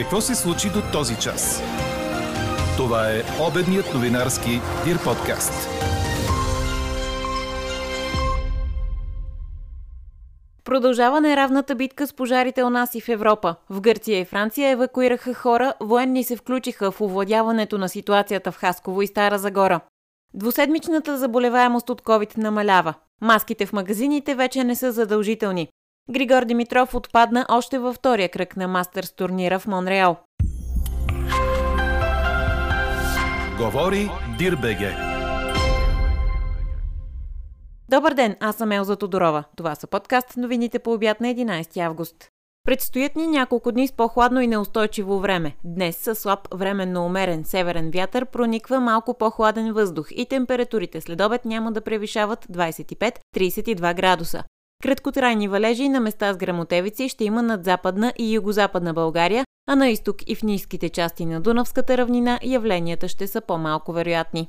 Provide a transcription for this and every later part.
Какво се случи до този час? Това е обедният новинарски Дир подкаст. Продължава неравната битка с пожарите у нас и в Европа. В Гърция и Франция евакуираха хора, военни се включиха в овладяването на ситуацията в Хасково и Стара Загора. Двуседмичната заболеваемост от COVID намалява. Маските в магазините вече не са задължителни. Григор Димитров отпадна още във втория кръг на мастерс турнира в Монреал. Говори Дирбеге. Добър ден, аз съм Елза Тодорова. Това са подкаст новините по обяд на 11 август. Предстоят ни няколко дни с по-хладно и неустойчиво време. Днес със слаб временно умерен северен вятър прониква малко по-хладен въздух и температурите след обед няма да превишават 25-32 градуса. Краткотрайни валежи на места с грамотевици ще има над западна и югозападна България, а на изток и в ниските части на Дунавската равнина явленията ще са по-малко вероятни.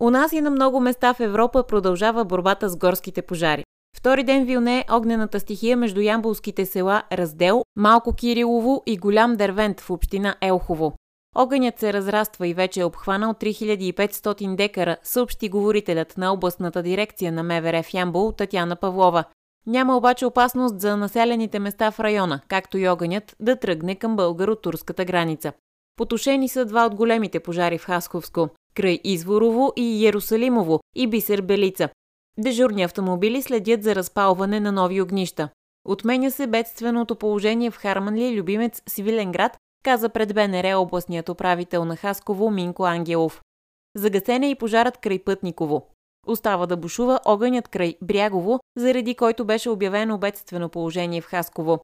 У нас и на много места в Европа продължава борбата с горските пожари. Втори ден вилне е огнената стихия между ямбулските села Раздел, Малко Кирилово и Голям Дервент в община Елхово. Огънят се разраства и вече е обхванал 3500 декара, съобщи говорителят на областната дирекция на МВР в Ямбул Татяна Павлова. Няма обаче опасност за населените места в района, както и огънят да тръгне към българо-турската граница. Потушени са два от големите пожари в Хасковско – край Изворово и Иерусалимово и Бисер Белица. Дежурни автомобили следят за разпалване на нови огнища. Отменя се бедственото положение в Харманли, Любимец, Свиленград, каза пред БНР областният управител на Хасково Минко Ангелов. Загасен е и пожарът край Пътниково. Остава да бушува огънят край Брягово, заради който беше обявено бедствено положение в Хасково.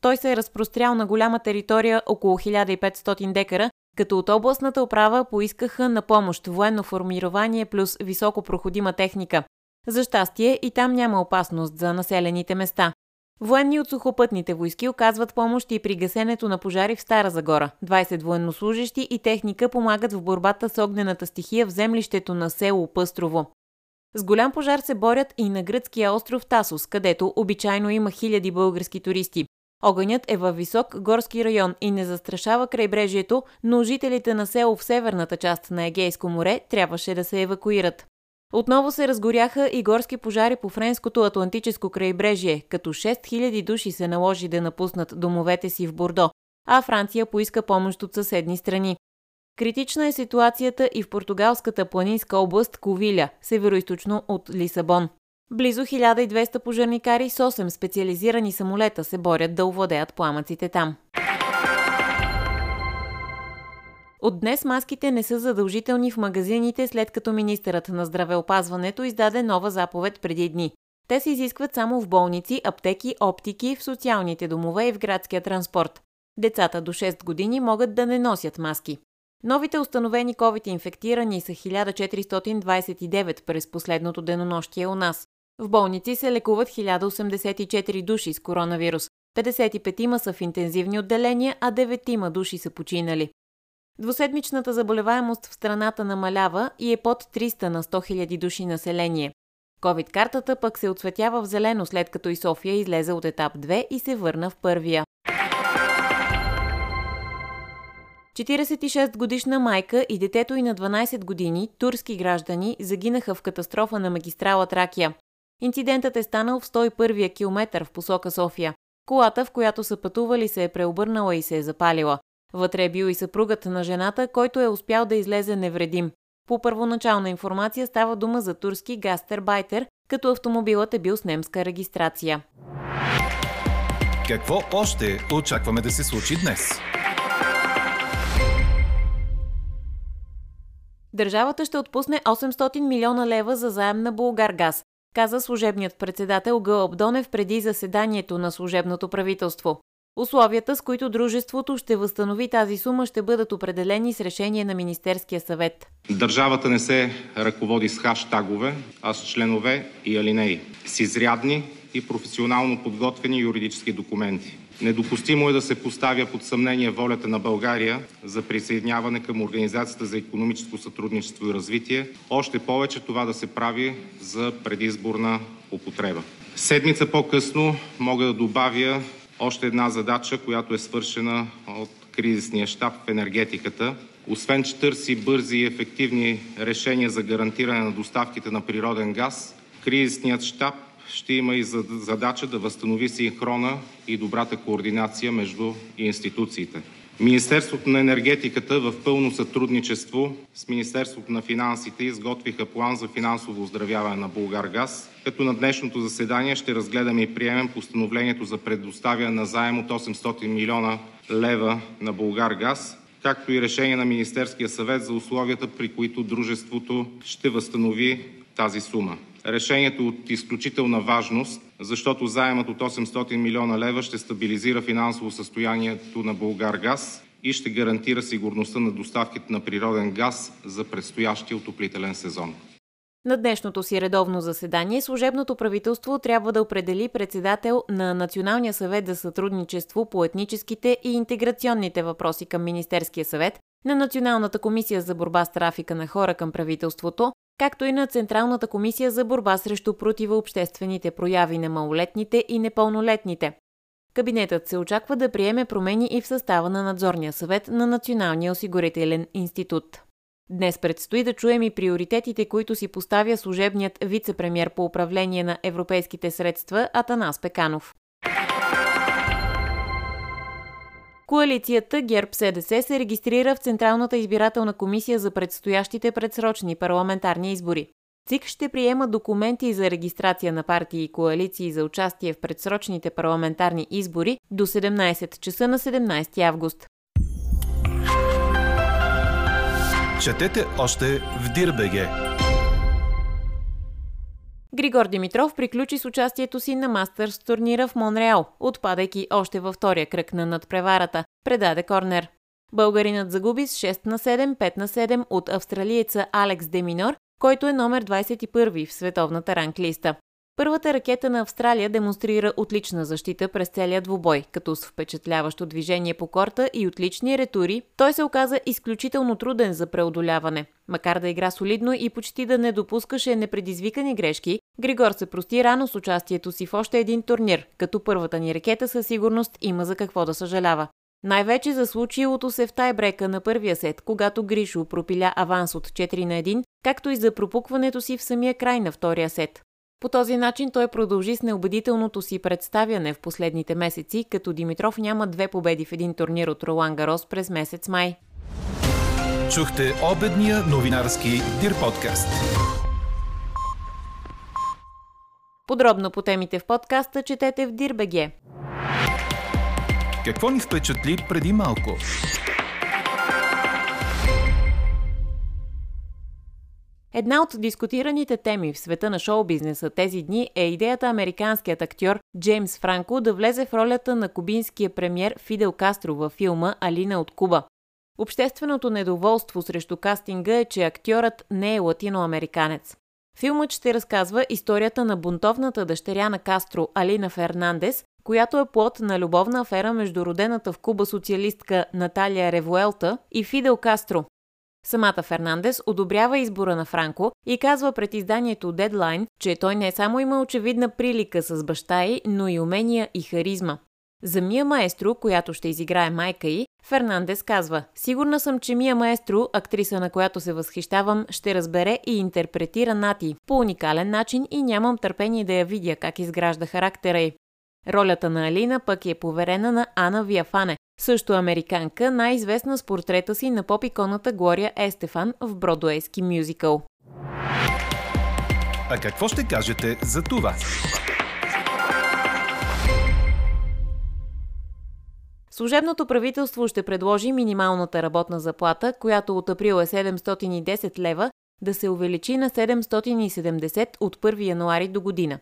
Той се е разпрострял на голяма територия около 1500 декара, като от областната управа поискаха на помощ военно формирование плюс високопроходима техника. За щастие и там няма опасност за населените места. Военни от сухопътните войски оказват помощ и при гасенето на пожари в Стара Загора. 20 военнослужащи и техника помагат в борбата с огнената стихия в землището на село Пъстрово. С голям пожар се борят и на гръцкия остров Тасос, където обичайно има хиляди български туристи. Огънят е във висок горски район и не застрашава крайбрежието, но жителите на село в северната част на Егейско море трябваше да се евакуират. Отново се разгоряха и горски пожари по френското Атлантическо крайбрежие, като 6000 души се наложи да напуснат домовете си в Бордо, а Франция поиска помощ от съседни страни. Критична е ситуацията и в португалската планинска област Ковиля, североизточно от Лисабон. Близо 1200 пожарникари с 8 специализирани самолета се борят да овладеят пламъците там. От днес маските не са задължителни в магазините, след като министърът на здравеопазването издаде нова заповед преди дни. Те се изискват само в болници, аптеки, оптики, в социалните домове и в градския транспорт. Децата до 6 години могат да не носят маски. Новите установени COVID-инфектирани са 1429 през последното денонощие у нас. В болници се лекуват 1084 души с коронавирус. 55 са в интензивни отделения, а 9 души са починали. Двуседмичната заболеваемост в страната намалява и е под 300 на 100 000 души население. Ковид-картата пък се отсветява в зелено, след като и София излезе от етап 2 и се върна в първия. 46 годишна майка и детето и на 12 години, турски граждани, загинаха в катастрофа на магистрала Тракия. Инцидентът е станал в 101-я километър в посока София. Колата, в която са пътували, се е преобърнала и се е запалила. Вътре е бил и съпругът на жената, който е успял да излезе невредим. По първоначална информация става дума за турски гастербайтер, като автомобилът е бил с немска регистрация. Какво още очакваме да се случи днес? Държавата ще отпусне 800 милиона лева за заем на Булгаргаз, каза служебният председател Гълъб Донев преди заседанието на служебното правителство. Условията, с които дружеството ще възстанови тази сума, ще бъдат определени с решение на Министерския съвет. Държавата не се ръководи с хаштагове, а с членове и алинеи, с изрядни и професионално подготвени юридически документи. Недопустимо е да се поставя под съмнение волята на България за присъединяване към Организацията за економическо сътрудничество и развитие, още повече това да се прави за предизборна употреба. Седмица по-късно мога да добавя още една задача, която е свършена от кризисния щаб в енергетиката. Освен че търси бързи и ефективни решения за гарантиране на доставките на природен газ, кризисният щаб ще има и задача да възстанови синхрона и добрата координация между институциите. Министерството на енергетиката в пълно сътрудничество с Министерството на финансите изготвиха план за финансово оздравяване на Булгаргаз, като на днешното заседание ще разгледаме и приемем постановлението за предоставяне на заем от 800 милиона лева на Булгаргаз, както и решение на Министерския съвет за условията, при които дружеството ще възстанови тази сума. Решението от изключителна важност, защото заемът от 800 милиона лева ще стабилизира финансово състоянието на Булгаргаз и ще гарантира сигурността на доставките на природен газ за предстоящия отоплителен сезон. На днешното си редовно заседание служебното правителство трябва да определи председател на Националния съвет за сътрудничество по етническите и интеграционните въпроси към Министерския съвет, на Националната комисия за борба с трафика на хора към правителството, както и на Централната комисия за борба срещу противообществените прояви на малолетните и непълнолетните. Кабинетът се очаква да приеме промени и в състава на надзорния съвет на Националния осигурителен институт. Днес предстои да чуем и приоритетите, които си поставя служебният вице-премьер по управление на европейските средства Атанас Пеканов. Коалицията ГЕРБ-СДС се регистрира в Централната избирателна комисия за предстоящите предсрочни парламентарни избори. ЦИК ще приема документи за регистрация на партии и коалиции за участие в предсрочните парламентарни избори до 17 часа на 17 август. Четете още в Дирбеге! Григор Димитров приключи с участието си на Мастърс турнира в Монреал, отпадайки още във втория кръг на надпреварата. Предаде корнер. Българинът загуби с 6 на 7, 5 на 7 от австралиеца Алекс Деминор, който е номер 21 в световната ранглиста. Първата ракета на Австралия демонстрира отлична защита през целия двубой, като с впечатляващо движение по корта и отлични ретури, той се оказа изключително труден за преодоляване. Макар да игра солидно и почти да не допускаше непредизвикани грешки, Григор се прости рано с участието си в още един турнир, като първата ни ракета със сигурност има за какво да съжалява. Най-вече за случилото се в тайбрека на първия сет, когато Гришо пропиля аванс от 4 на 1, както и за пропукването си в самия край на втория сет. По този начин той продължи с неубедителното си представяне в последните месеци, като Димитров няма две победи в един турнир от Ролан Гарос през месец май. Чухте обедния новинарски Дир подкаст. Подробно по темите в подкаста четете в Дирбеге. Какво ни впечатли преди малко? Една от дискутираните теми в света на шоу-бизнеса тези дни е идеята американският актьор Джеймс Франко да влезе в ролята на кубинския премьер Фидел Кастро във филма Алина от Куба. Общественото недоволство срещу кастинга е, че актьорът не е латиноамериканец. Филмът ще разказва историята на бунтовната дъщеря на Кастро Алина Фернандес, която е плод на любовна афера между родената в Куба социалистка Наталия Ревуелта и Фидел Кастро, Самата Фернандес одобрява избора на Франко и казва пред изданието Deadline, че той не само има очевидна прилика с баща й, но и умения и харизма. За Мия Маестро, която ще изиграе майка й, Фернандес казва Сигурна съм, че Мия Маестро, актриса на която се възхищавам, ще разбере и интерпретира Нати по уникален начин и нямам търпение да я видя как изгражда характера й. Ролята на Алина пък е поверена на Ана Виафане, също американка, най-известна с портрета си на поп-иконата Глория Естефан в бродуейски мюзикъл. А какво ще кажете за това? Служебното правителство ще предложи минималната работна заплата, която от април е 710 лева, да се увеличи на 770 от 1 януари до година.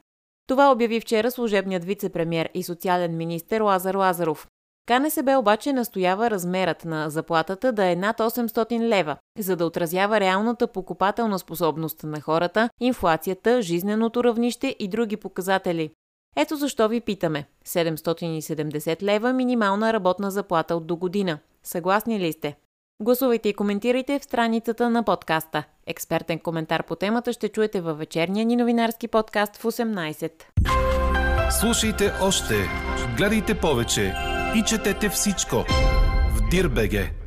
Това обяви вчера служебният вице-премьер и социален министр Лазар Лазаров. КНСБ обаче настоява размерът на заплатата да е над 800 лева, за да отразява реалната покупателна способност на хората, инфлацията, жизненото равнище и други показатели. Ето защо ви питаме. 770 лева минимална работна заплата от до година. Съгласни ли сте? Гласувайте и коментирайте в страницата на подкаста. Експертен коментар по темата ще чуете във вечерния ни новинарски подкаст в 18. Слушайте още, гледайте повече и четете всичко в Дирбеге.